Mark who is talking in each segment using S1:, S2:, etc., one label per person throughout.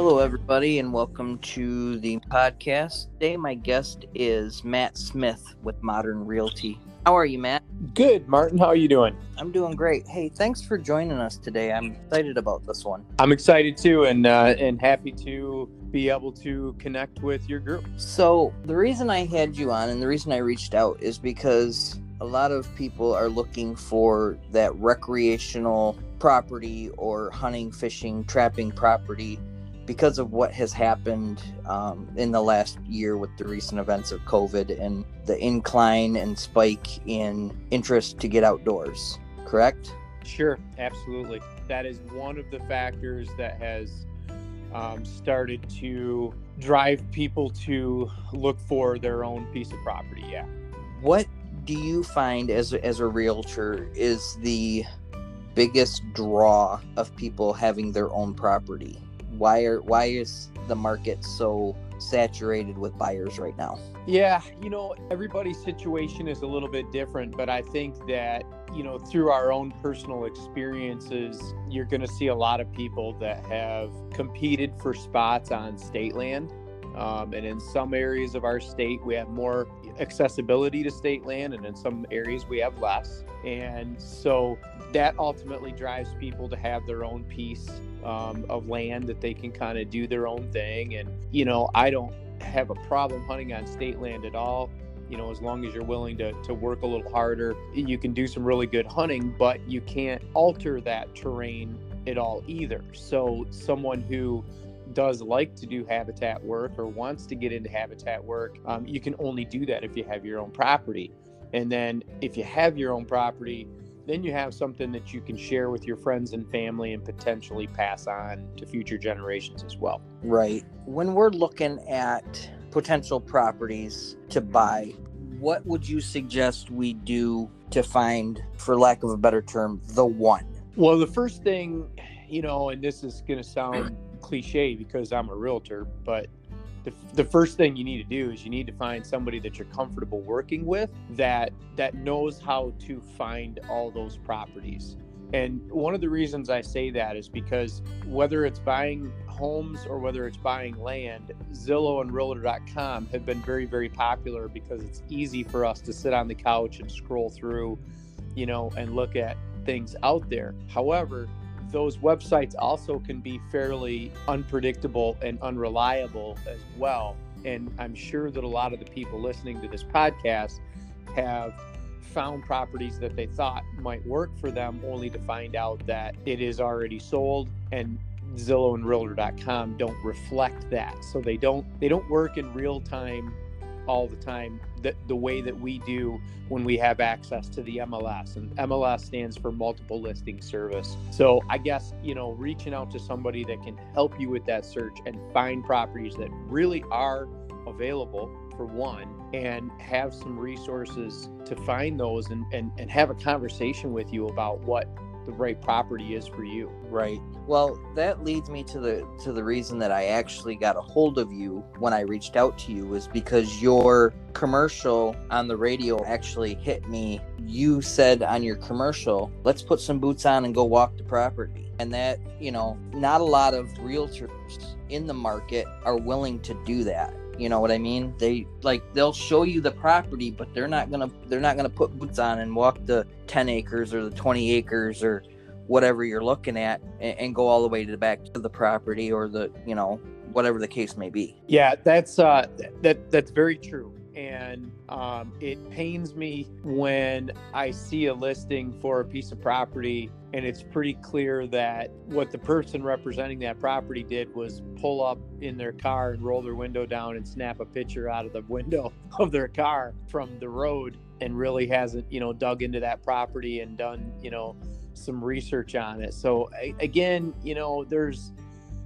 S1: Hello, everybody, and welcome to the podcast. Today, my guest is Matt Smith with Modern Realty. How are you, Matt?
S2: Good, Martin. How are you doing?
S1: I'm doing great. Hey, thanks for joining us today. I'm excited about this one.
S2: I'm excited too, and uh, and happy to be able to connect with your group.
S1: So, the reason I had you on and the reason I reached out is because a lot of people are looking for that recreational property or hunting, fishing, trapping property because of what has happened um, in the last year with the recent events of COVID and the incline and spike in interest to get outdoors, correct?
S2: Sure, absolutely. That is one of the factors that has um, started to drive people to look for their own piece of property. Yeah.
S1: What do you find as as a realtor is the biggest draw of people having their own property? Why are why is the market so saturated with buyers right now?
S2: Yeah, you know, everybody's situation is a little bit different, but I think that, you know, through our own personal experiences, you're going to see a lot of people that have competed for spots on state land. Um, and in some areas of our state, we have more accessibility to state land, and in some areas, we have less. And so that ultimately drives people to have their own piece um, of land that they can kind of do their own thing. And, you know, I don't have a problem hunting on state land at all. You know, as long as you're willing to, to work a little harder, you can do some really good hunting, but you can't alter that terrain at all either. So, someone who does like to do habitat work or wants to get into habitat work, um, you can only do that if you have your own property. And then, if you have your own property, then you have something that you can share with your friends and family and potentially pass on to future generations as well.
S1: Right. When we're looking at potential properties to buy, what would you suggest we do to find, for lack of a better term, the one?
S2: Well, the first thing, you know, and this is going to sound cliche because I'm a realtor, but the, the first thing you need to do is you need to find somebody that you're comfortable working with that that knows how to find all those properties. And one of the reasons i say that is because whether it's buying homes or whether it's buying land zillow and realtor.com have been very very popular because it's easy for us to sit on the couch and scroll through you know and look at things out there. However those websites also can be fairly unpredictable and unreliable as well. And I'm sure that a lot of the people listening to this podcast have found properties that they thought might work for them only to find out that it is already sold and Zillow and realtor.com don't reflect that. So they don't they don't work in real time all the time the, the way that we do when we have access to the MLS. And MLS stands for multiple listing service. So I guess, you know, reaching out to somebody that can help you with that search and find properties that really are available for one and have some resources to find those and, and, and have a conversation with you about what the right property is for you.
S1: Right. Well, that leads me to the to the reason that I actually got a hold of you when I reached out to you was because your commercial on the radio actually hit me. You said on your commercial, "Let's put some boots on and go walk the property." And that, you know, not a lot of realtors in the market are willing to do that. You know what I mean? They like they'll show you the property, but they're not gonna they're not gonna put boots on and walk the ten acres or the twenty acres or whatever you're looking at and, and go all the way to the back to the property or the you know whatever the case may be.
S2: Yeah, that's uh that that's very true and um, it pains me when I see a listing for a piece of property and it's pretty clear that what the person representing that property did was pull up in their car and roll their window down and snap a picture out of the window of their car from the road and really hasn't you know dug into that property and done you know some research on it. So again you know there's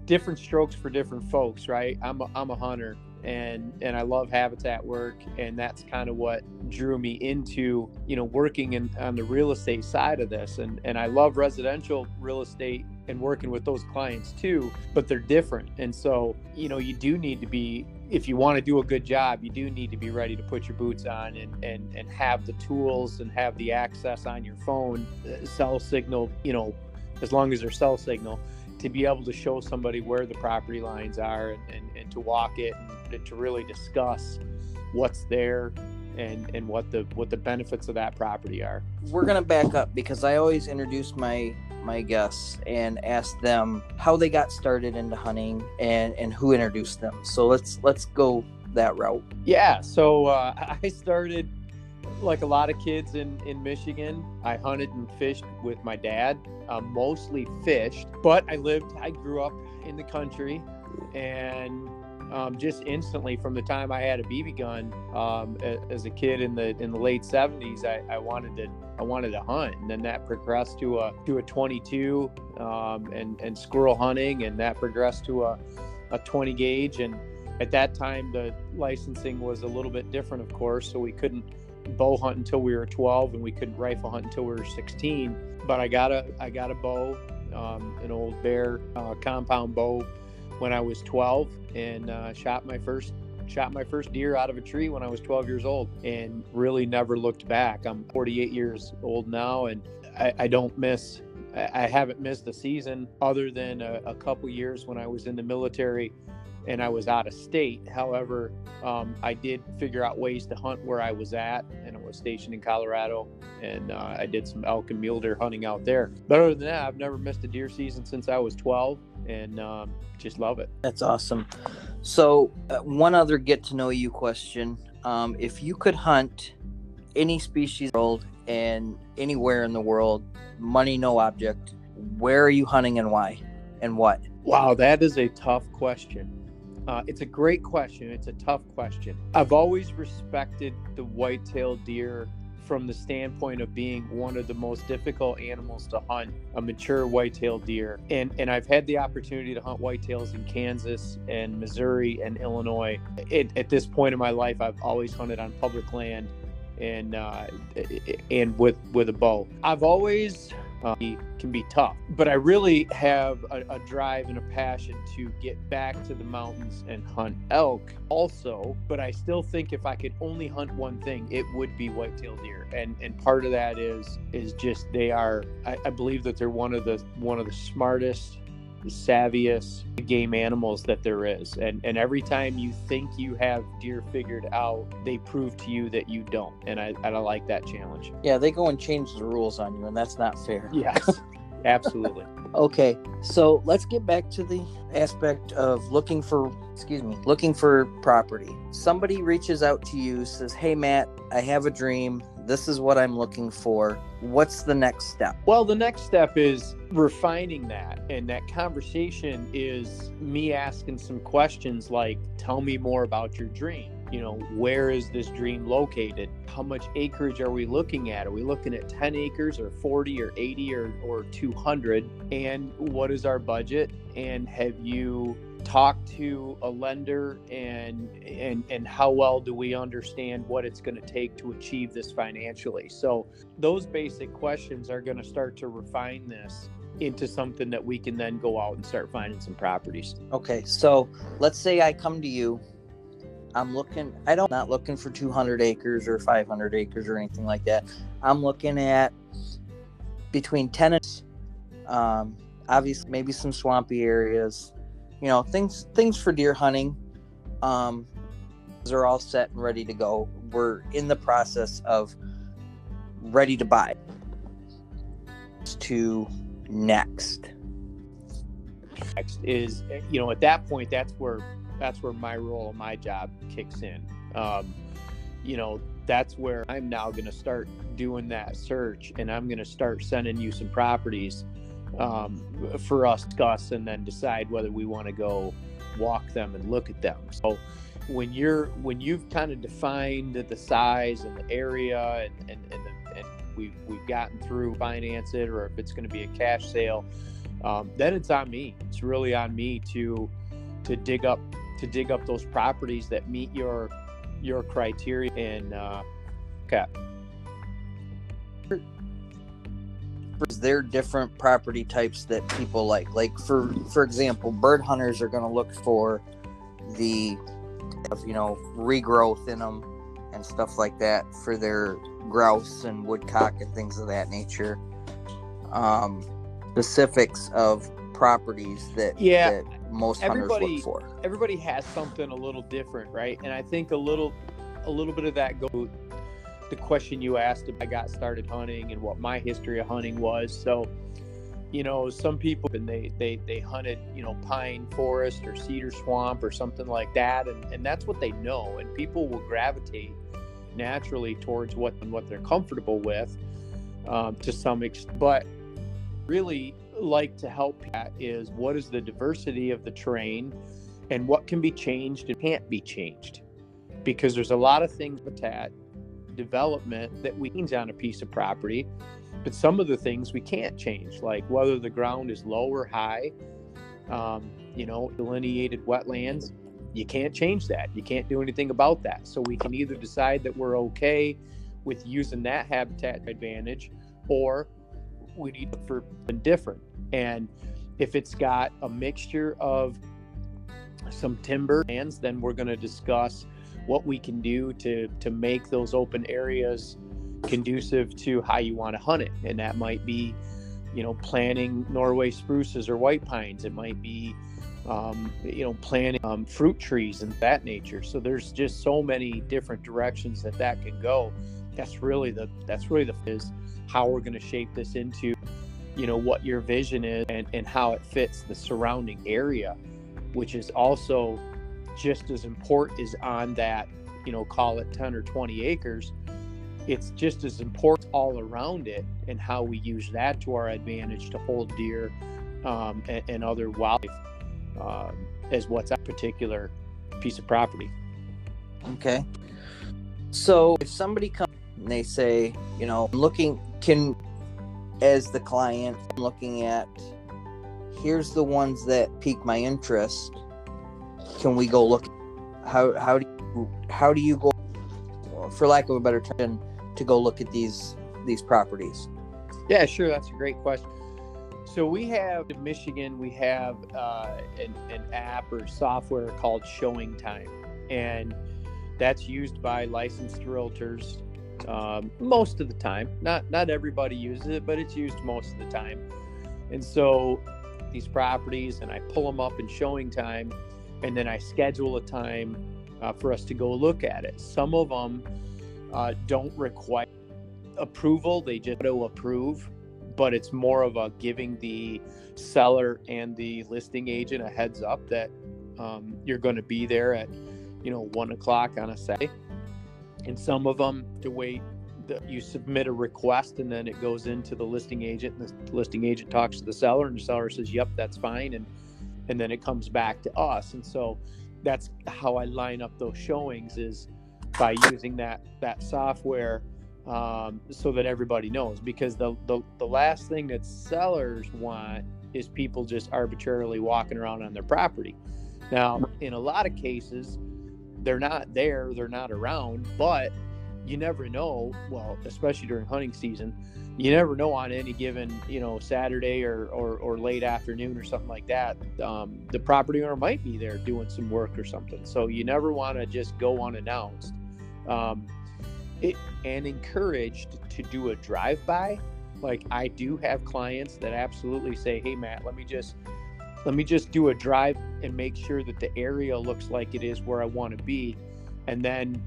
S2: different strokes for different folks right? I'm a, I'm a hunter and and I love habitat work and that's kind of what drew me into you know working in on the real estate side of this. And and I love residential real estate and working with those clients too but they're different. And so you know you do need to be if you want to do a good job you do need to be ready to put your boots on and and and have the tools and have the access on your phone uh, cell signal you know as long as there's cell signal to be able to show somebody where the property lines are and, and, and to walk it and, and to really discuss what's there and and what the what the benefits of that property are.
S1: We're gonna back up because I always introduce my my guests and ask them how they got started into hunting and and who introduced them. So let's let's go that route.
S2: Yeah, so uh, I started like a lot of kids in in Michigan. I hunted and fished with my dad, uh, mostly fished, but I lived. I grew up in the country and um, just instantly from the time I had a BB gun um, as a kid in the in the late '70s, I, I, wanted to I wanted to hunt, and then that progressed to a to a 22 um, and and squirrel hunting, and that progressed to a a 20 gauge, and at that time the licensing was a little bit different, of course, so we couldn't bow hunt until we were 12, and we couldn't rifle hunt until we were 16. But I got a I got a bow, um, an old bear uh, compound bow when I was 12 and uh, shot my first shot my first deer out of a tree when I was 12 years old and really never looked back. I'm 48 years old now and I, I don't miss I haven't missed a season other than a, a couple years when I was in the military and I was out of state. However, um, I did figure out ways to hunt where I was at, and I was stationed in Colorado, and uh, I did some elk and mule deer hunting out there. But other than that, I've never missed a deer season since I was 12, and um, just love it.
S1: That's awesome. So, uh, one other get to know you question: um, If you could hunt any species in the world and anywhere in the world, money no object, where are you hunting and why, and what?
S2: Wow, that is a tough question. Uh, it's a great question. It's a tough question. I've always respected the white-tailed deer from the standpoint of being one of the most difficult animals to hunt, a mature white-tailed deer. And and I've had the opportunity to hunt whitetails in Kansas and Missouri and Illinois. It, at this point in my life, I've always hunted on public land and uh, and with with a bow. I've always uh, can be tough. But I really have a, a, drive and a passion to get back to the mountains and hunt elk also. But I still think if I could only hunt one thing, it would be white-tailed deer. And and part of that is is just they are I, I believe that they're one of the one of the smartest savviest game animals that there is. And and every time you think you have deer figured out, they prove to you that you don't. And I, I like that challenge.
S1: Yeah, they go and change the rules on you, and that's not fair.
S2: Yes, absolutely.
S1: okay, so let's get back to the aspect of looking for, excuse me, looking for property. Somebody reaches out to you, says, Hey, Matt, I have a dream this is what I'm looking for. What's the next step?
S2: Well, the next step is refining that. And that conversation is me asking some questions like, tell me more about your dream. You know, where is this dream located? How much acreage are we looking at? Are we looking at 10 acres or 40 or 80 or, or 200? And what is our budget? And have you talk to a lender and and and how well do we understand what it's going to take to achieve this financially. So those basic questions are going to start to refine this into something that we can then go out and start finding some properties.
S1: Okay so let's say i come to you. I'm looking i don't not looking for 200 acres or 500 acres or anything like that. I'm looking at between 10 and um, obviously maybe some swampy areas you know things things for deer hunting um are all set and ready to go. We're in the process of ready to buy. To next.
S2: Next is you know at that point that's where that's where my role my job kicks in. Um you know that's where i'm now going to start doing that search and i'm going to start sending you some properties um, for us, Gus, and then decide whether we want to go walk them and look at them. So when you're when you've kind of defined the size and the area and and and, the, and we've we've gotten through finance it or if it's going to be a cash sale, um, then it's on me. It's really on me to to dig up to dig up those properties that meet your your criteria and uh, okay
S1: there different property types that people like like for for example bird hunters are going to look for the you know regrowth in them and stuff like that for their grouse and woodcock and things of that nature um specifics of properties that
S2: Yeah.
S1: that most hunters look for.
S2: everybody has something a little different, right? And I think a little, a little bit of that go. The question you asked, if I got started hunting and what my history of hunting was. So, you know, some people and they they they hunted, you know, pine forest or cedar swamp or something like that, and and that's what they know. And people will gravitate naturally towards what what they're comfortable with, um, to some extent. But really like to help at is what is the diversity of the terrain and what can be changed and can't be changed because there's a lot of things habitat development that we change on a piece of property but some of the things we can't change like whether the ground is low or high um, you know delineated wetlands you can't change that. You can't do anything about that. So we can either decide that we're okay with using that habitat advantage or we need for different. And if it's got a mixture of some timber lands, then we're going to discuss what we can do to to make those open areas conducive to how you want to hunt it. And that might be, you know, planting Norway spruces or white pines. It might be, um, you know, planting um, fruit trees and that nature. So there's just so many different directions that that can go. That's really the that's really the is how we're going to shape this into you know what your vision is and, and how it fits the surrounding area which is also just as important as on that you know call it 10 or 20 acres it's just as important all around it and how we use that to our advantage to hold deer um, and, and other wildlife um, as what's that particular piece of property
S1: Okay. So if somebody comes and they say, you know, I'm looking can as the client, I'm looking at here's the ones that pique my interest. Can we go look how how do you how do you go for lack of a better term to go look at these these properties?
S2: Yeah, sure. That's a great question. So we have in Michigan, we have uh, an, an app or software called ShowingTime, and that's used by licensed realtors um, most of the time. Not not everybody uses it, but it's used most of the time. And so these properties, and I pull them up in ShowingTime, and then I schedule a time uh, for us to go look at it. Some of them uh, don't require approval; they just auto approve but it's more of a giving the seller and the listing agent a heads up that um, you're going to be there at you know one o'clock on a Saturday. And some of them to wait. You submit a request and then it goes into the listing agent. And the listing agent talks to the seller, and the seller says, "Yep, that's fine," and and then it comes back to us. And so that's how I line up those showings is by using that that software um, so that everybody knows because the, the the last thing that sellers want is people just arbitrarily walking around on their property now in a lot of cases they're not there they're not around but you never know well especially during hunting season you never know on any given you know saturday or or, or late afternoon or something like that um, the property owner might be there doing some work or something. So you never want to just go unannounced. Um, it, and encouraged to do a drive-by. Like i do have clients that absolutely say hey matt let me just let me just do a drive and make sure that the area looks like it is where i want to be. And then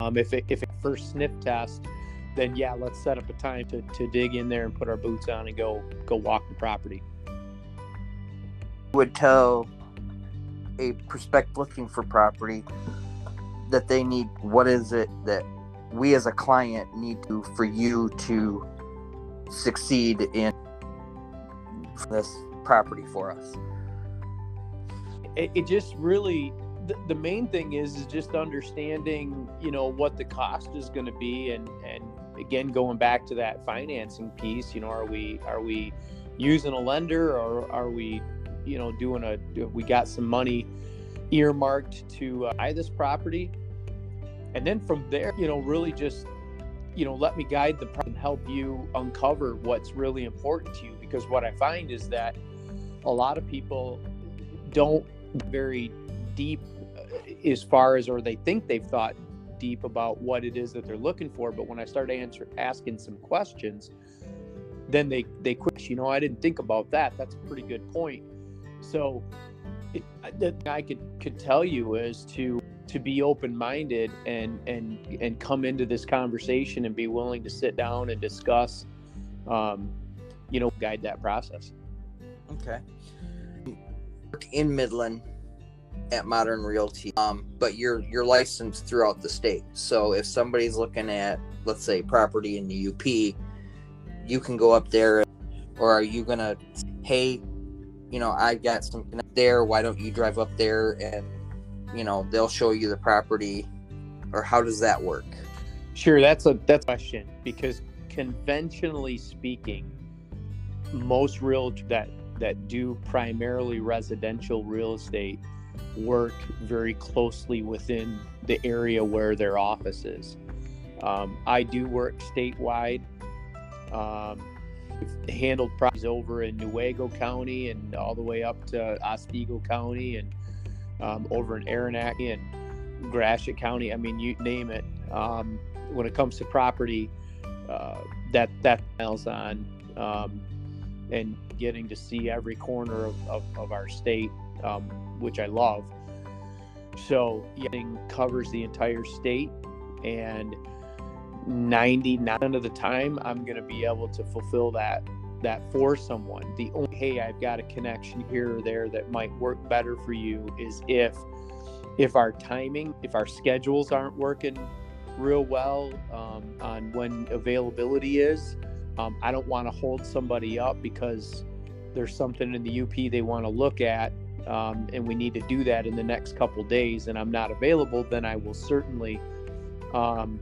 S2: um, if it if it first sniff test then yeah let's set up a time to, to dig in there and put our boots on and go go walk the property.
S1: Would tell a prospect looking for property that they need what is it that we as a client need to for you to succeed in this property for us?
S2: It, it just really the, main thing is is just understanding you know what the cost is going to be and and again going back to that financing piece you know are we are we using a lender or are we you know doing a we got some money earmarked to uh, buy this property? And then from there you know really just you know let me guide the and help you uncover what's really important to you. Because what i find is that a lot of people don't very deep as far as or they think they've thought deep about what it is that they're looking for but when i start answer asking some questions then they they quick you know, I didn't think about that. That's a pretty good point. So, it, that I could could tell you is to to be open minded and and and come into this conversation and be willing to sit down and discuss, um, you know, guide that process.
S1: Okay. In Midland at Modern Realty, um, but you're you're licensed throughout the state. So if somebody's looking at, let's say, property in the UP, you can go up there, or are you gonna, hey, you know, I got something up there. Why don't you drive up there and, you know, they'll show you the property, or how does that work?
S2: Sure, that's a that's a question because conventionally speaking, most real that that do primarily residential real estate work very closely within the area where their office is. Um, I do work statewide. Um, we've handled properties over in Newaygo County and all the way up to Otsego County and um, over in Arenac and Gratiot County. I mean, you name it. Um, when it comes to property, uh, that that miles on, um, and getting to see every corner of, of, of our state, um, which I love. So, getting covers the entire state, and 99 of the time, I'm going to be able to fulfill that that for someone. The only hey, I've got a connection here or there that might work better for you is if if our timing, if our schedules aren't working real well um, on when availability is. Um, I don't want to hold somebody up because there's something in the UP they want to look at, um, and we need to do that in the next couple days, and I'm not available. Then I will certainly um,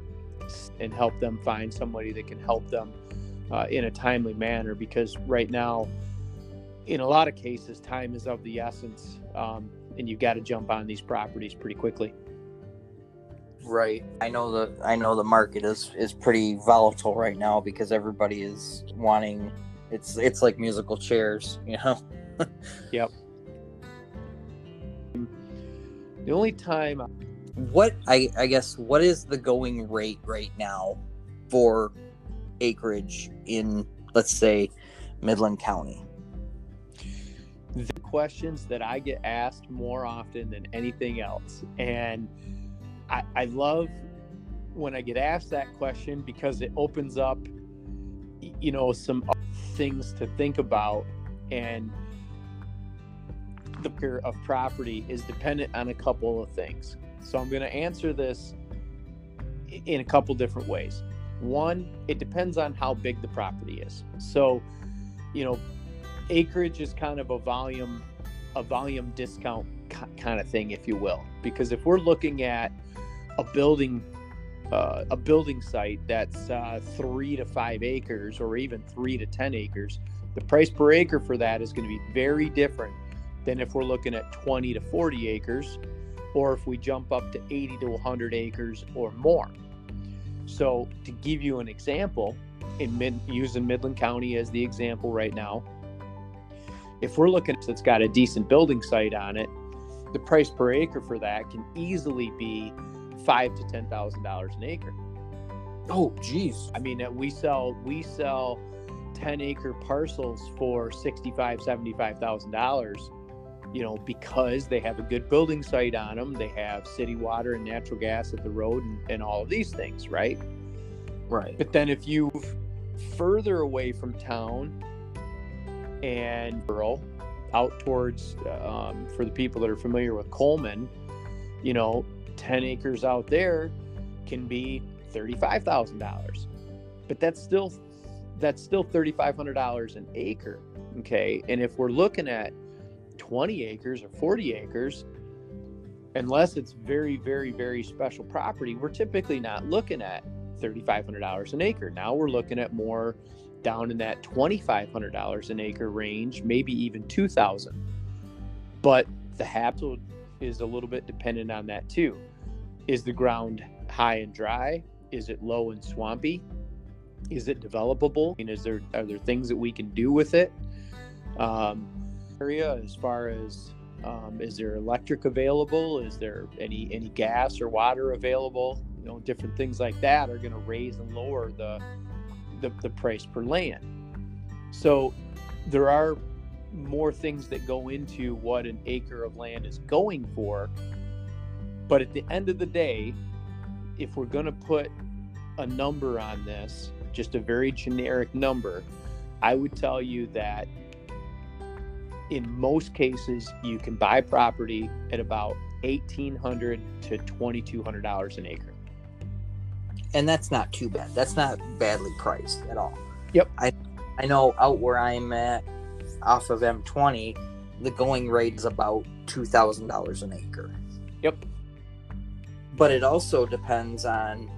S2: and help them find somebody that can help them uh, in a timely manner. Because right now, in a lot of cases, time is of the essence, um, and you've got to jump on these properties pretty quickly.
S1: Right. I know the I know the market is is pretty volatile right now because everybody is wanting it's it's like musical chairs, you know.
S2: yep. The only time
S1: what I I guess what is the going rate right now for acreage in let's say Midland County?
S2: The questions that I get asked more often than anything else and I, I love when I get asked that question because it opens up, you know, some things to think about. And the of property is dependent on a couple of things. So I'm going to answer this in a couple different ways. One, it depends on how big the property is. So, you know, acreage is kind of a volume a volume discount kind of thing if you will because if we're looking at a building uh, a building site that's uh, three to five acres or even three to ten acres the price per acre for that is going to be very different than if we're looking at 20 to 40 acres or if we jump up to 80 to 100 acres or more so to give you an example in mid using midland county as the example right now if we're looking at it's got a decent building site on it the price per acre for that can easily be five to ten thousand dollars an acre.
S1: Oh, geez.
S2: I mean, we sell we sell ten acre parcels for sixty five, seventy five thousand dollars. You know, because they have a good building site on them, they have city water and natural gas at the road, and, and all of these things, right?
S1: Right.
S2: But then if you further away from town and rural, out towards um, for the people that are familiar with Coleman, you know, 10 acres out there can be $35,000. But that's still that's still $3500 an acre, okay? And if we're looking at 20 acres or 40 acres, unless it's very very very special property, we're typically not looking at $3500 an acre. Now we're looking at more down in that $2500 an acre range, maybe even 2000. But the haps is a little bit dependent on that too. Is the ground high and dry? Is it low and swampy? Is it developable? I mean, is there are there things that we can do with it? Um, area as far as um, is there electric available? Is there any any gas or water available? You know, different things like that are going to raise and lower the, the the price per land. So there are more things that go into what an acre of land is going for. But at the end of the day, if we're going to put a number on this, just a very generic number, I would tell you that in most cases, you can buy property at about 1,800 to $2,200 an acre.
S1: And that's not too bad. That's not badly priced at all.
S2: Yep.
S1: I, I know out where I'm at off of M20, the going rate is about $2,000 an acre.
S2: Yep.
S1: But it also depends on,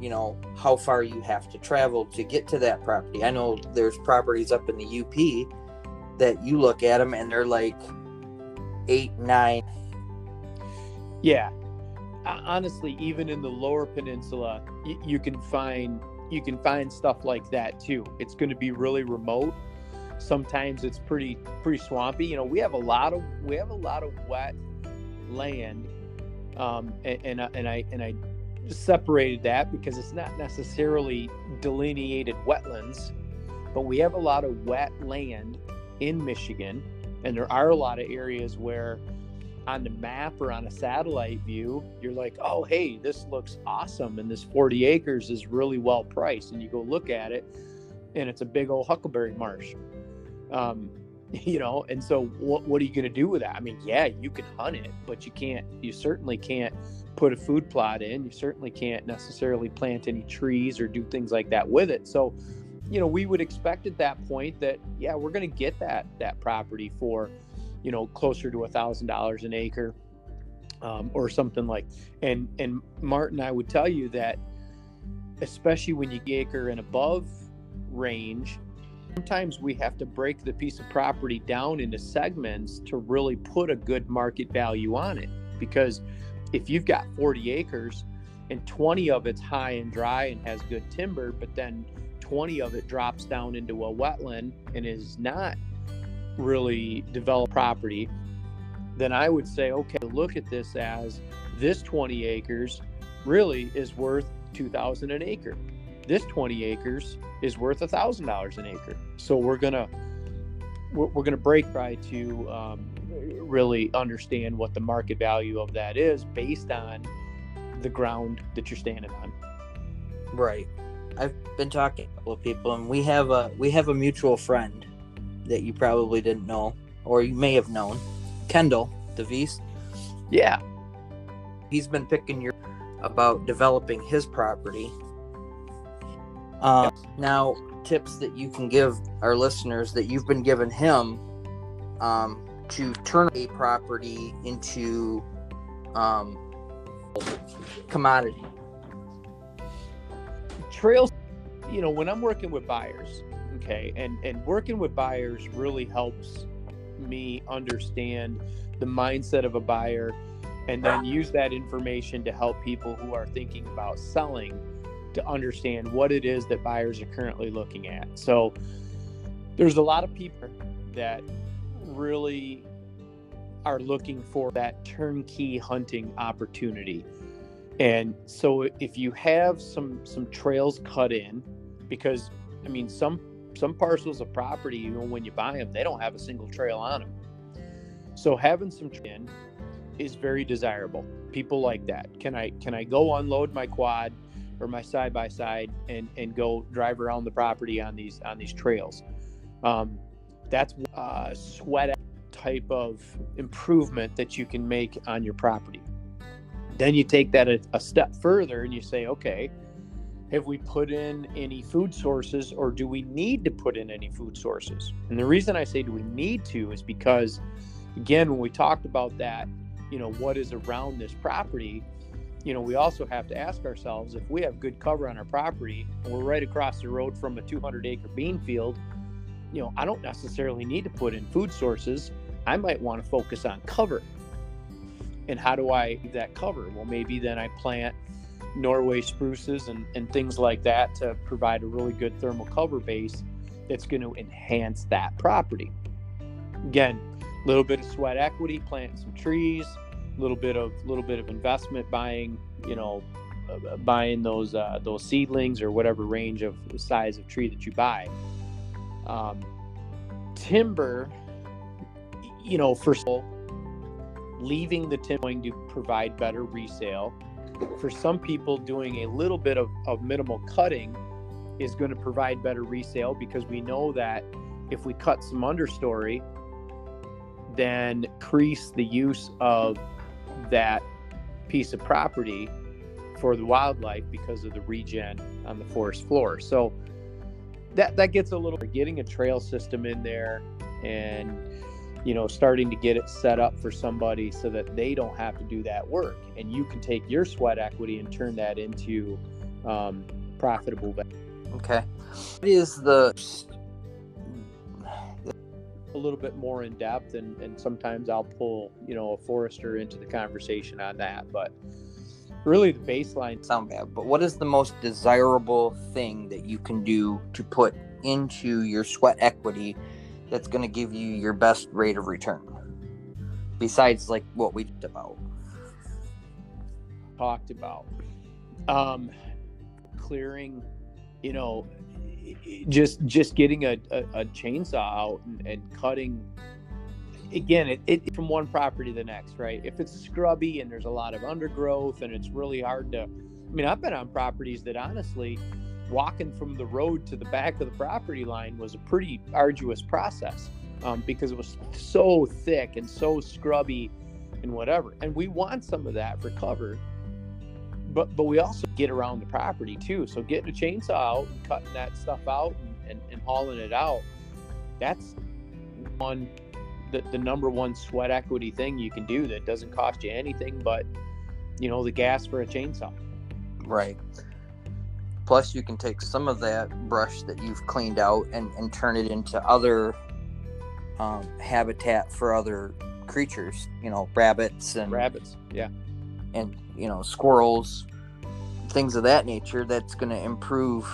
S1: you know, how far you have to travel to get to that property. I know there's properties up in the UP that you look at them and they're like eight, nine.
S2: Yeah. Honestly, even in the lower peninsula, you can find you can find stuff like that too. It's going to be really remote. Sometimes it's pretty pretty swampy. You know, we have a lot of we have a lot of wet land, um, and and, I- and I and I separated that because it's not necessarily delineated wetlands, but we have a lot of wet land in Michigan, and there are a lot of areas where on the map or on a satellite view, you're like, oh, hey, this looks awesome. And this 40 acres is really well priced. And you go look at it, and it's a big old huckleberry marsh. Um, you know, and so what, what are you going to do with that? I mean, yeah, you can hunt it, but you can't, you certainly can't put a food plot in. You certainly can't necessarily plant any trees or do things like that with it. So, you know, we would expect at that point that, yeah, we're going to get that, that property for, you know closer to a thousand dollars an acre um, or something like and and martin i would tell you that especially when you acre and above range sometimes we have to break the piece of property down into segments to really put a good market value on it. Because if you've got 40 acres and 20 of it's high and dry and has good timber but then 20 of it drops down into a wetland and is not really developed property, then I would say, okay, look at this as this 20 acres really is worth 2000 an acre. This 20 acres is worth $1,000 an acre. So we're going to we're, going to break by to um, really understand what the market value of that is based on the ground that you're standing on.
S1: Right. I've been talking to a couple of people, and we have a we have a mutual friend that you probably didn't know, or you may have known, Kendall DeVise.
S2: Yeah.
S1: He's been picking your about developing his property. Uh, now, tips that you can give our listeners that you've been giving him um, to turn a property into um, commodity.
S2: Trails, you know, when I'm working with buyers, okay, and and working with buyers really helps me understand the mindset of a buyer and then use that information to help people who are thinking about selling to understand what it is that buyers are currently looking at. So there's a lot of people that really are looking for that turnkey hunting opportunity. And so if you have some some trails cut in because I mean some some parcels of property you know when you buy them they don't have a single trail on them. So having some in is very desirable. People like that. Can I can I go unload my quad or my side by side and and go drive around the property on these on these trails? Um, that's a sweat type of improvement that you can make on your property. Then you take that a, a step further and you say, okay, have we put in any food sources or do we need to put in any food sources? And the reason I say do we need to is because again when we talked about that you know what is around this property you know we also have to ask ourselves if we have good cover on our property and we're right across the road from a 200 acre bean field you know i don't necessarily need to put in food sources i might want to focus on cover and how do i that cover well maybe then i plant norway spruces and, and things like that to provide a really good thermal cover base that's going to enhance that property again a little bit of sweat equity, planting some trees, a little bit of little bit of investment, buying you know, uh, buying those uh, those seedlings or whatever range of size of tree that you buy. Um, timber, you know, all, leaving the timber going to provide better resale. For some people, doing a little bit of, of minimal cutting is going to provide better resale because we know that if we cut some understory, then increase the use of that piece of property for the wildlife because of the regen on the forest floor. So that that gets a little getting a trail system in there and you know starting to get it set up for somebody so that they don't have to do that work and you can take your sweat equity and turn that into um, profitable value.
S1: Okay. What is the
S2: a little bit more in depth and, and sometimes I'll pull, you know, a forester into the conversation on that. But really the baseline
S1: sound bad, but what is the most desirable thing that you can do to put into your sweat equity that's going to give you your best rate of return besides like what we talked about.
S2: Talked about um clearing you know just just getting a, a, a chainsaw out and, and cutting again it, it from one property to the next right? If it's scrubby and there's a lot of undergrowth and it's really hard to i mean i've been on properties that honestly walking from the road to the back of the property line was a pretty arduous process um, because it was so thick and so scrubby and whatever and we want some of that for cover but but we also get around the property too. So getting a chainsaw out and cutting that stuff out and, and, and hauling it out, that's one the, the number one sweat equity thing you can do that doesn't cost you anything but you know the gas for a chainsaw.
S1: Right. Plus you can take some of that brush that you've cleaned out and, and turn it into other um, habitat for other creatures, you know, rabbits and
S2: rabbits, yeah.
S1: And you know squirrels things of that nature that's going to improve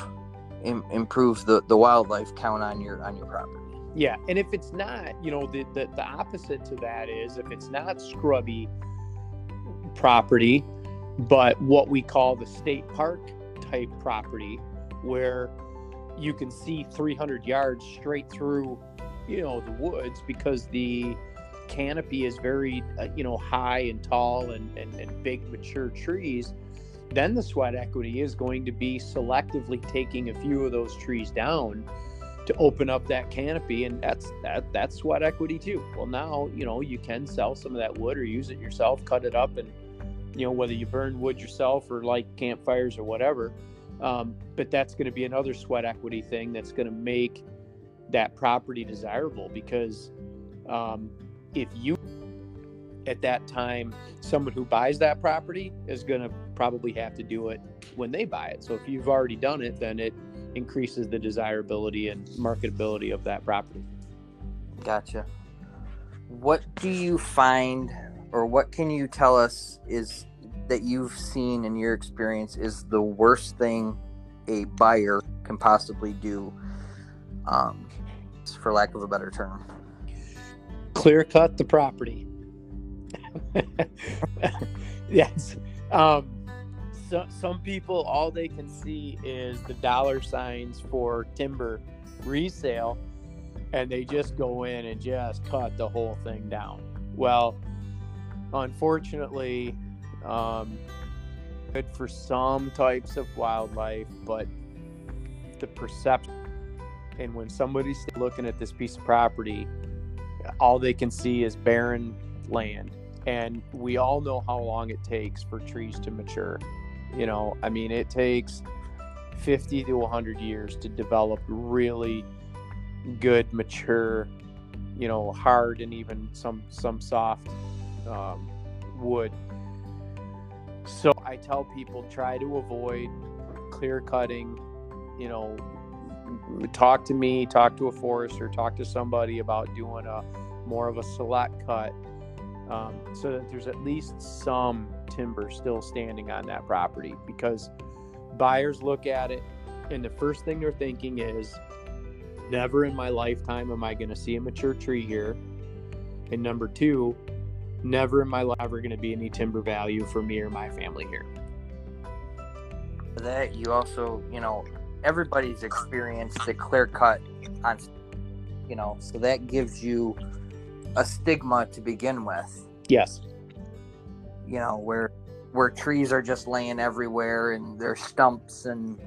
S1: Im- improve the the wildlife count on your on your property
S2: yeah and if it's not you know the, the the opposite to that is if it's not scrubby property but what we call the state park type property where you can see 300 yards straight through you know the woods because the canopy is very uh, you know high and tall and, and, and big mature trees then the sweat equity is going to be selectively taking a few of those trees down to open up that canopy and that's that that's sweat equity too. Well now you know you can sell some of that wood or use it yourself cut it up and you know whether you burn wood yourself or like campfires or whatever um, but that's going to be another sweat equity thing that's going to make that property desirable because um, if you at that time someone who buys that property is going to probably have to do it when they buy it. So if you've already done it then it increases the desirability and marketability of that property.
S1: Gotcha. What do you find or what can you tell us is that you've seen in your experience is the worst thing a buyer can possibly do um, for lack of a better term
S2: clear cut the property. yes. Um, so, some people, all they can see is the dollar signs for timber resale, and they just go in and just cut the whole thing down. Well, unfortunately, um, good for some types of wildlife, but the perception, and when somebody's looking at this piece of property, all they can see is barren land. And we all know how long it takes for trees to mature. You know, I mean, it takes 50 to 100 years to develop really good, mature, you know, hard and even some some soft um, wood. So I tell people try to avoid clear cutting. You know, talk to me, talk to a forester, talk to somebody about doing a more of a select cut um, so that there's at least some timber still standing on that property because buyers look at it and the first thing they're thinking is never in my lifetime am I going to see a mature tree here. And number two, never in my life ever going to be any timber value for me or my family here.
S1: That you also, you know, everybody's experienced the clear cut on you know, so that gives you a stigma to begin with.
S2: Yes.
S1: You know, where where trees are just laying everywhere and there's stumps and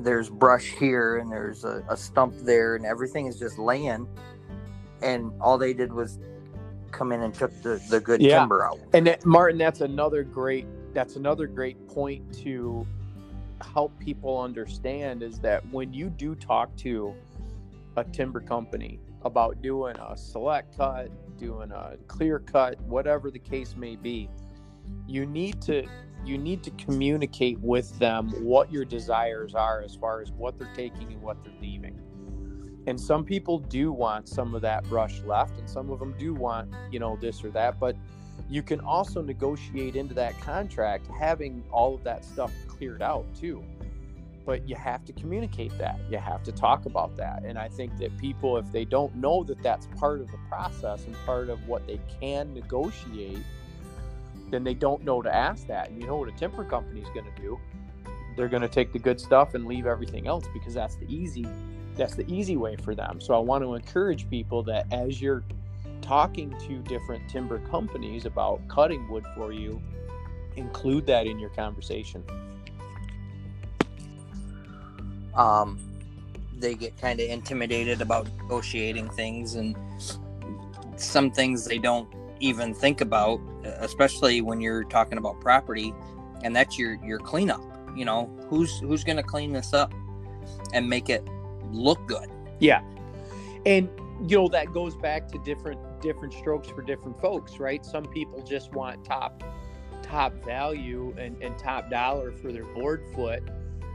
S1: there's brush here and there's a, a stump there and everything is just laying and all they did was come in and took the, the good
S2: Yeah.
S1: timber out.
S2: And that, Martin, that's another great that's another great point to help people understand is that when you do talk to a timber company about doing a select cut, doing a clear cut, whatever the case may be, you need to you need to communicate with them what your desires are as far as what they're taking and what they're leaving. And some people do want some of that brush left and some of them do want, you know, this or that, but you can also negotiate into that contract having all of that stuff cleared out too. But you have to communicate that. You have to talk about that. And i think that people if they don't know that that's part of the process and part of what they can negotiate then they don't know to ask that. And you know what a timber company is going to do? They're going to take the good stuff and leave everything else because that's the easy that's the easy way for them so i want to encourage people that as you're talking to different timber companies about cutting wood for you, include that in your conversation.
S1: um, they get kind of intimidated about negotiating things and some things they don't even think about especially when you're talking about property and that's your your cleanup you know who's who's going to clean this up and make it look good
S2: Yeah. And you know that goes back to different different strokes for different folks, right? Some people just want top top value and, and top dollar for their board foot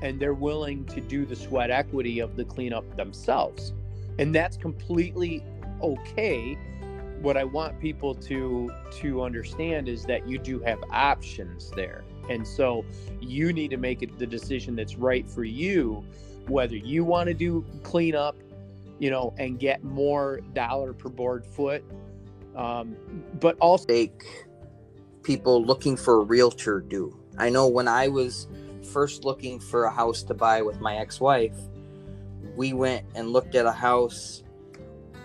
S2: and they're willing to do the sweat equity of the cleanup themselves. And that's completely okay. What I want people to to understand is that you do have options there. And so you need to make it the decision that's right for you whether you want to do cleanup you know, and get more dollar per board foot. Um, but also,
S1: make people looking for a realtor do i know when i was first looking for a house to buy with my ex-wife we went and looked at a house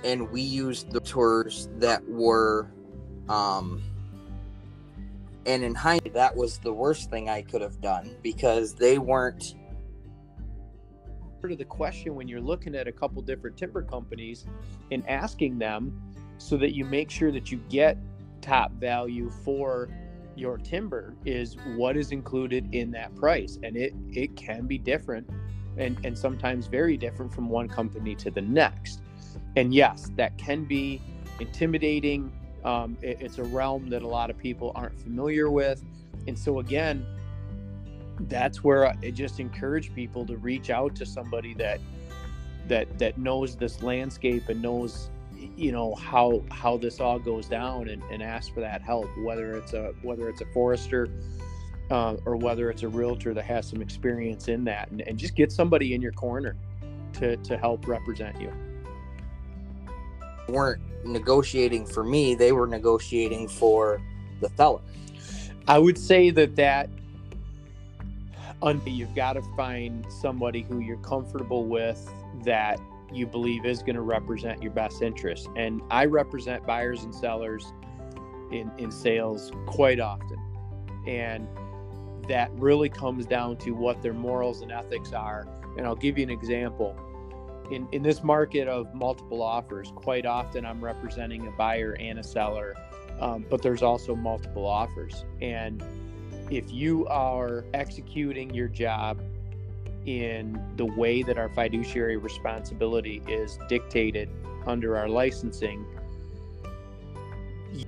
S1: and we used the tours that were um and in hindsight that was the worst thing i could have done because they weren't
S2: of the question when you're looking at a couple different timber companies and asking them so that you make sure that you get top value for your timber is what is included in that price. And it it can be different and and sometimes very different from one company to the next. And yes that can be intimidating. Um, it- it's a realm that a lot of people aren't familiar with. And so again that's where I just encourage people to reach out to somebody that that that knows this landscape and knows you know how how this all goes down and, and ask for that help whether it's a whether it's a forester uh, or whether it's a realtor that has some experience in that and, and just get somebody in your corner to to help represent you.
S1: Weren't negotiating for me they were negotiating for the seller
S2: I would say that that you've got to find somebody who you're comfortable with that you believe is going to represent your best interest. And I represent buyers and sellers in in sales quite often, and that really comes down to what their morals and ethics are. And I'll give you an example. In, in this market of multiple offers, quite often I'm representing a buyer and a seller um, but there's also multiple offers. And if you are executing your job in the way that our fiduciary responsibility is dictated under our licensing,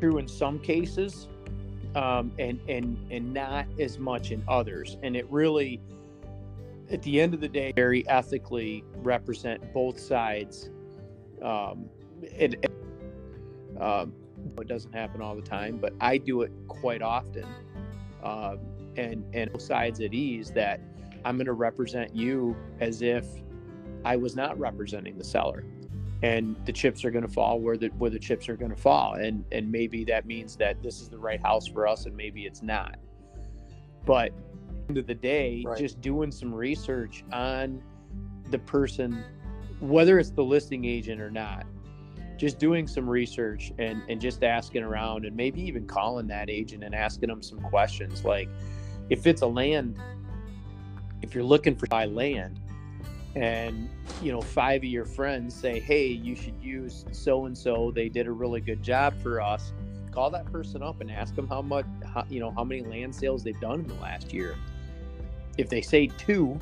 S2: true in some cases, um, and and and not as much in others. And it really, at the end of the day, very ethically represent both sides. Um, it, it- um, it doesn't happen all the time, but I do it quite often. Um, and and both sides at ease that I'm going to represent you as if I was not representing the seller, and the chips are going to fall where the where the chips are going to fall, and and maybe that means that this is the right house for us, and maybe it's not. But at the end of the day,
S1: Right.
S2: just doing some research on the person whether it's the listing agent or not, just doing some research and, and just asking around and maybe even calling that agent and asking them some questions like if it's a land if you're looking for buy land and you know five of your friends say hey you should use so and so they did a really good job for us. Call that person up and ask them how much how, you know how many land sales they've done in the last year. If they say two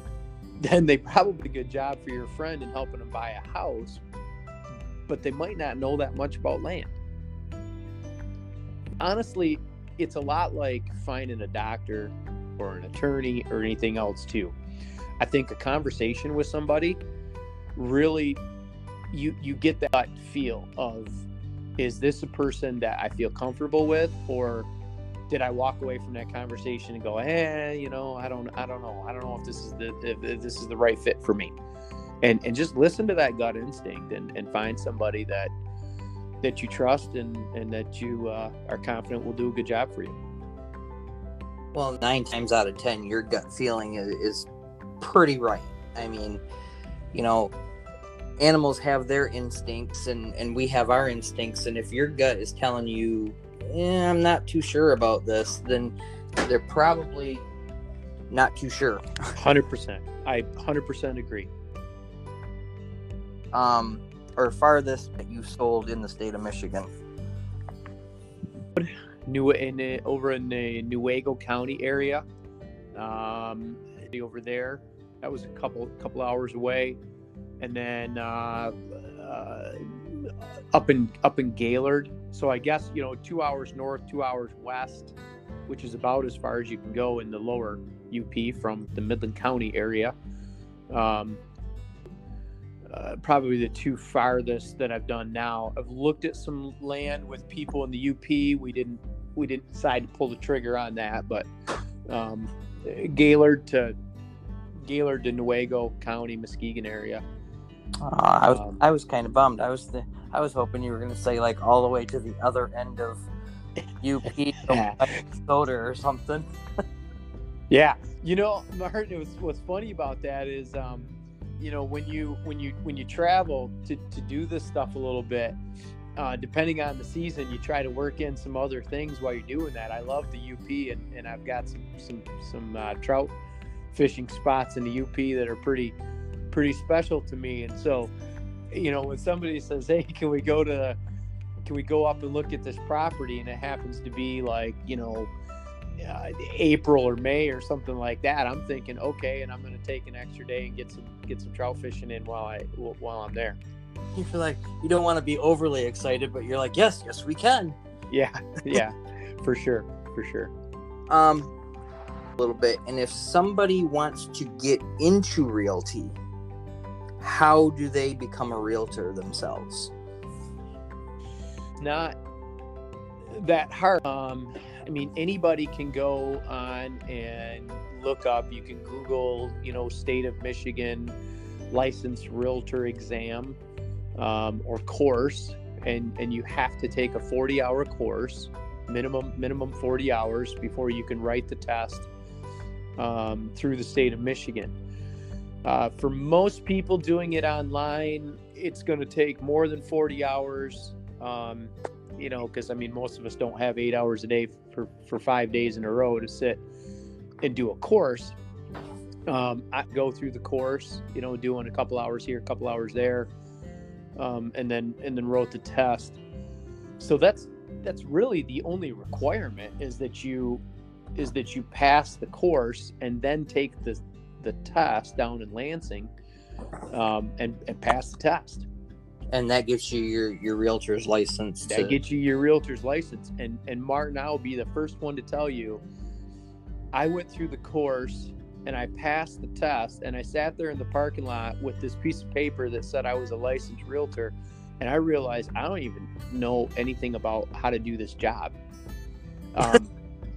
S2: then they probably did a good job for your friend in helping them buy a house but they might not know that much about land. Honestly it's a lot like finding a doctor or an attorney or anything else too. I think a conversation with somebody really you you get that feel of is this a person that i feel comfortable with or did i walk away from that conversation and go eh you know i don't i don't know. I don't know if this is the if this is the right fit for me and and just listen to that gut instinct and and find somebody that that you trust and and that you uh, are confident will do a good job for you
S1: Well, nine times out of ten, your gut feeling is, is pretty right. I mean, you know, animals have their instincts, and and we have our instincts. And if your gut is telling you, eh, "I'm not too sure about this," then they're probably not too sure.
S2: 100% i 100% agree
S1: Um, or farthest that you sold in the state of Michigan.
S2: New in the, over in the Newaygo County area. Um, over there, that was a couple couple hours away, and then uh, uh, up in up in Gaylord. So I guess you know two hours north, two hours west, which is about as far as you can go in the lower UP from the Midland County area. Um, uh, probably the two farthest that I've done now. I've looked at some land with people in the UP. We didn't we didn't decide to pull the trigger on that, but um, Gaylord to Gaylord to Newaygo County, Muskegon area.
S1: Uh, I was
S2: Um,
S1: I was kind of bummed. I was the, I was hoping you were going to say like all the way to the other end of UP, Minnesota or something.
S2: Yeah, you know, Martin. It was, what's funny about that is, um, you know, when you when you when you travel to to do this stuff a little bit, uh, depending on the season, you try to work in some other things while you're doing that. I love the UP, and, and I've got some some some uh, trout fishing spots in the UP that are pretty pretty special to me. And so, you know, when somebody says, "Hey, can we go to can we go up and look at this property?" and it happens to be like, you know uh, April or May or something like that, I'm thinking, okay, and I'm going to take an extra day and get some get some trout fishing in while I while I'm there.
S1: You feel like you don't want to be overly excited, but you're like, yes, yes, we can.
S2: Yeah, yeah, for sure, for sure.
S1: Um, a little bit. And if somebody wants to get into realty, how do they become a realtor themselves?
S2: Not that hard. Um, I mean, anybody can go on and look up. You can Google, you know, state of Michigan licensed realtor exam um, or course, and and you have to take a 40 hour course, minimum minimum 40 hours before you can write the test um, through the state of Michigan. Uh, for most people doing it online, it's going to take more than 40 hours. Um, you know, because I mean, most of us don't have eight hours a day for, for five days in a row to sit and do a course. Um, I go through the course, you know, doing a couple hours here, a couple hours there, um, and then and then wrote the test. So that's that's really the only requirement is that you is that you pass the course and then take the the test down in Lansing um, and and pass the test.
S1: And that gives you your your realtor's license.
S2: That
S1: to-
S2: gets you your realtor's license. And and Martin, I'll be the first one to tell you. I went through the course and I passed the test and I sat there in the parking lot with this piece of paper that said I was a licensed realtor and I realized I don't even know anything about how to do this job. Um,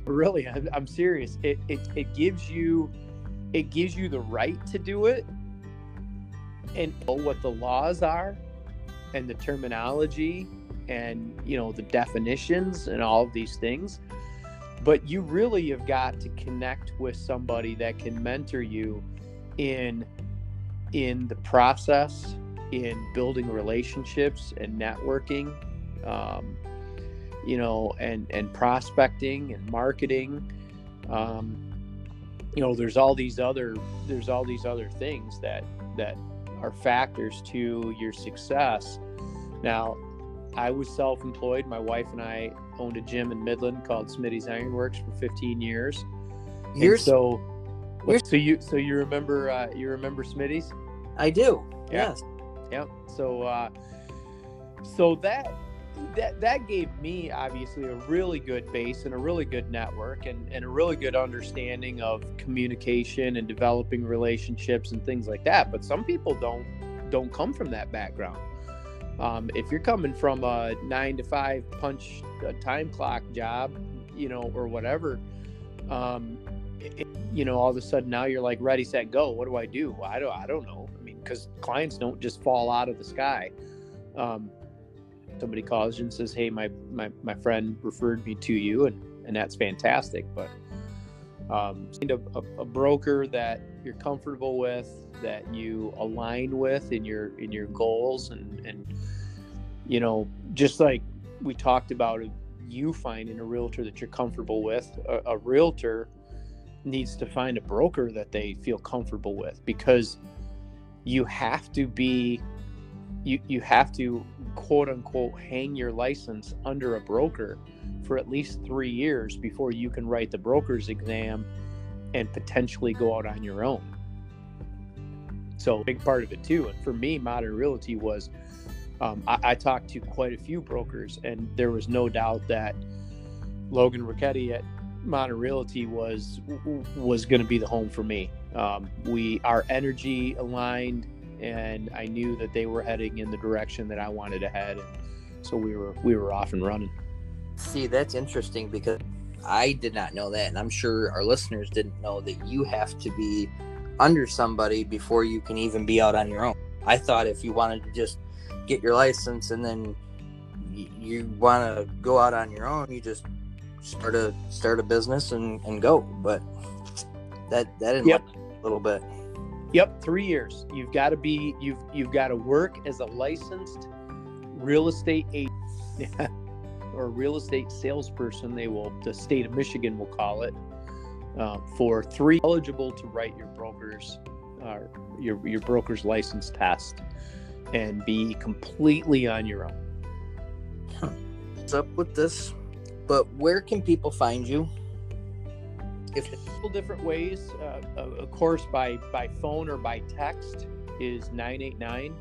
S2: really, I'm, I'm serious. It, it it gives you it gives you the right to do it and know what the laws are and the terminology and you know the definitions and all of these things but you really have got to connect with somebody that can mentor you in in the process, in building relationships and networking, um, you know, and and prospecting and marketing. Um, you know, there's all these other there's all these other things that that are factors to your success. Now, I was self-employed. My wife and I owned a gym in Midland called Smitty's Ironworks for 15 years. And so,
S1: you're-
S2: so you so you remember uh, you remember Smitty's?
S1: I do.
S2: Yeah.
S1: Yes.
S2: Yep. So uh so that that that gave me obviously a really good base and a really good network and, and a really good understanding of communication and developing relationships and things like that. But some people don't don't come from that background. Um, if you're coming from a nine to five punch time clock job, you know, or whatever, um, it- you know, all of a sudden now you're like ready, set, go. What do I do? I don't, I don't know. I mean, because clients don't just fall out of the sky. Um, somebody calls you and says, "Hey, my my my friend referred me to you," and and that's fantastic. But um, a, a broker that you're comfortable with, that you align with in your in your goals, and and you know, just like we talked about, you finding a realtor that you're comfortable with, a, a realtor needs to find a broker that they feel comfortable with because you have to be you you have to quote unquote hang your license under a broker for at least three years before you can write the broker's exam and potentially go out on your own. So big part of it too. And for me, modern realty was um, I, I talked to quite a few brokers, and there was no doubt that Logan Ricchetti at Modern Realty was was going to be the home for me. Um, we our energy aligned, and I knew that they were heading in the direction that I wanted to head, and so we were we were off and running.
S1: See, that's interesting because I did not know that, and I'm sure our listeners didn't know that you have to be under somebody before you can even be out on your own. I thought if you wanted to just get your license and then you want to go out on your own, you just start a start a business and, and go. But that that didn't
S2: Yep.
S1: a little bit.
S2: Yep, three years. You've got to be you've you've got to work as a licensed real estate agent or real estate salesperson. They will the state of Michigan will call it uh, for three eligible to write your broker's uh, your your broker's license test and be completely on your own.
S1: What's up with this? But where can people find you? If
S2: couple different ways. Uh, uh, of course, by by phone or by text is 989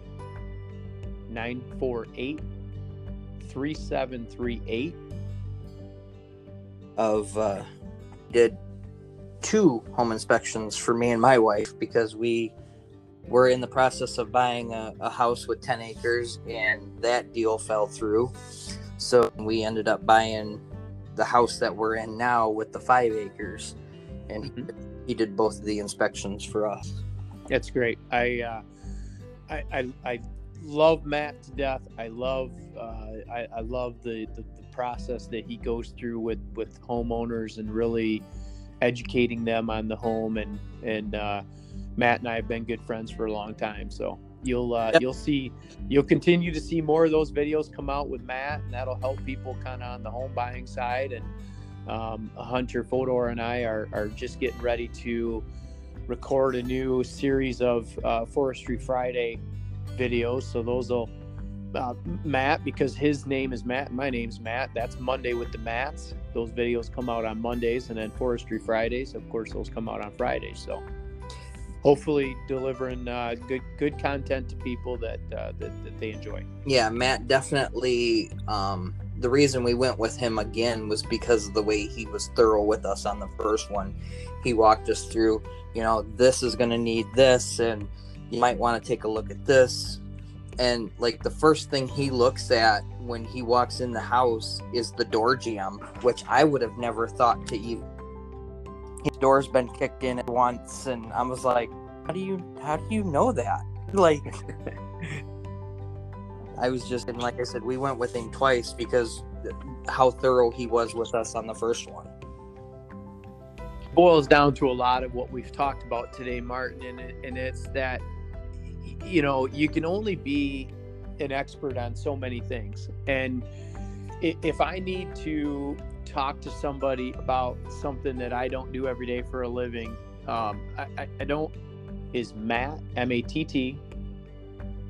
S2: 948 3738.
S1: of uh, did two home inspections for me and my wife because we were in the process of buying a, a house with 10 acres and that deal fell through so we ended up buying the house that we're in now with the five acres and he, he did both of the inspections for us
S2: That's great. I, uh, I, I, I love Matt to death. I love, uh, I, I love the, the, the process that he goes through with, with homeowners and really educating them on the home. And, and, uh, Matt and I have been good friends for a long time. So you'll, uh, you'll see, you'll continue to see more of those videos come out with Matt and that'll help people kind of on the home buying side. And, um, Hunter Fodor and I are, are just getting ready to, record a new series of uh, Forestry Friday videos. So those will uh, Matt because his name is Matt, my name's Matt. That's Monday with the Mats. Those videos come out on Mondays, and then Forestry Fridays. Of course, those come out on Fridays. So hopefully, delivering uh, good good content to people that, uh, that that they enjoy.
S1: yeah matt definitely um the reason we went with him again was because of the way he was thorough with us on the first one he walked us through you know this is going to need this and you might want to take a look at this and like the first thing he looks at when he walks in the house is the door jamb which i would have never thought to even his door's been kicked in once and i was like how do you how do you know that like I was just, and like I said, we went with him twice because how thorough he was with us on the first one.
S2: boils down to a lot of what we've talked about today, Martin, and, it, and it's that you know, you can only be an expert on so many things. And if I need to talk to somebody about something that I don't do every day for a living, um, I, I, don't, is Matt, M A T T,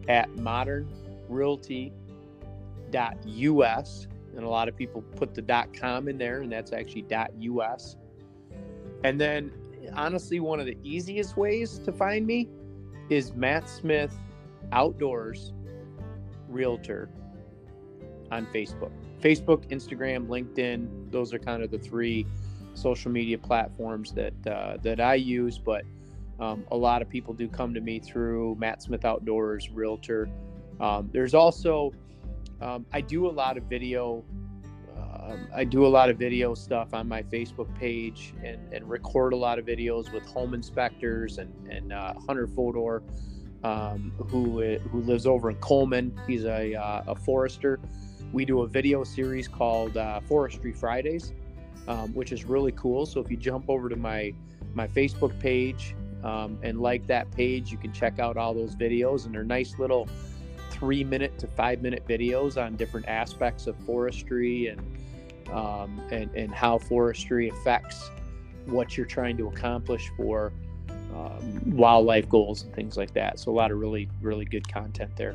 S2: at modernrealty.us. And a lot of people put the dot .com in there, and that's actually dot .us. And then, honestly, one of the easiest ways to find me is Matt Smith Outdoors Realtor on Facebook. Facebook, Instagram, LinkedIn, those are kind of the three social media platforms that uh, that I use. But um, a lot of people do come to me through Matt Smith Outdoors Realtor. Um, there's also um, I do a lot of video. Um, I do a lot of video stuff on my Facebook page and, and record a lot of videos with home inspectors and, and uh, Hunter Fodor, um, who who lives over in Coleman. He's a, uh, a forester. We do a video series called uh, Forestry Fridays, um, which is really cool. So if you jump over to my my Facebook page um, and like that page, you can check out all those videos, and they're nice little three minute to five minute videos on different aspects of forestry and um, and and how forestry affects what you're trying to accomplish for um, wildlife goals and things like that. So a lot of really really good content there.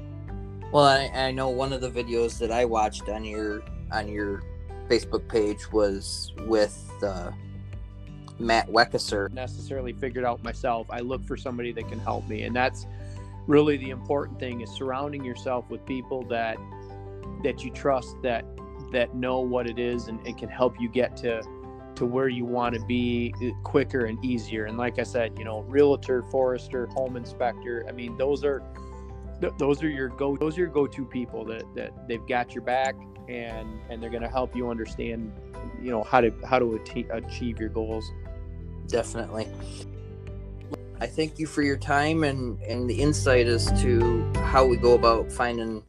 S1: Well, I, I know one of the videos that I watched on your on your Facebook page was with uh, Matt Weckesser.
S2: Necessarily figured out myself. I look for somebody that can help me, and that's really the important thing: is surrounding yourself with people that that you trust that that know what it is and, and can help you get to to where you want to be uh, quicker and easier. And like I said, you know, realtor, forester, home inspector. I mean, those are th- those are your go those are your go-to people that that they've got your back and and they're going to help you understand you know how to how to achieve your goals
S1: definitely i thank you for your time and and the insight as to how we go about finding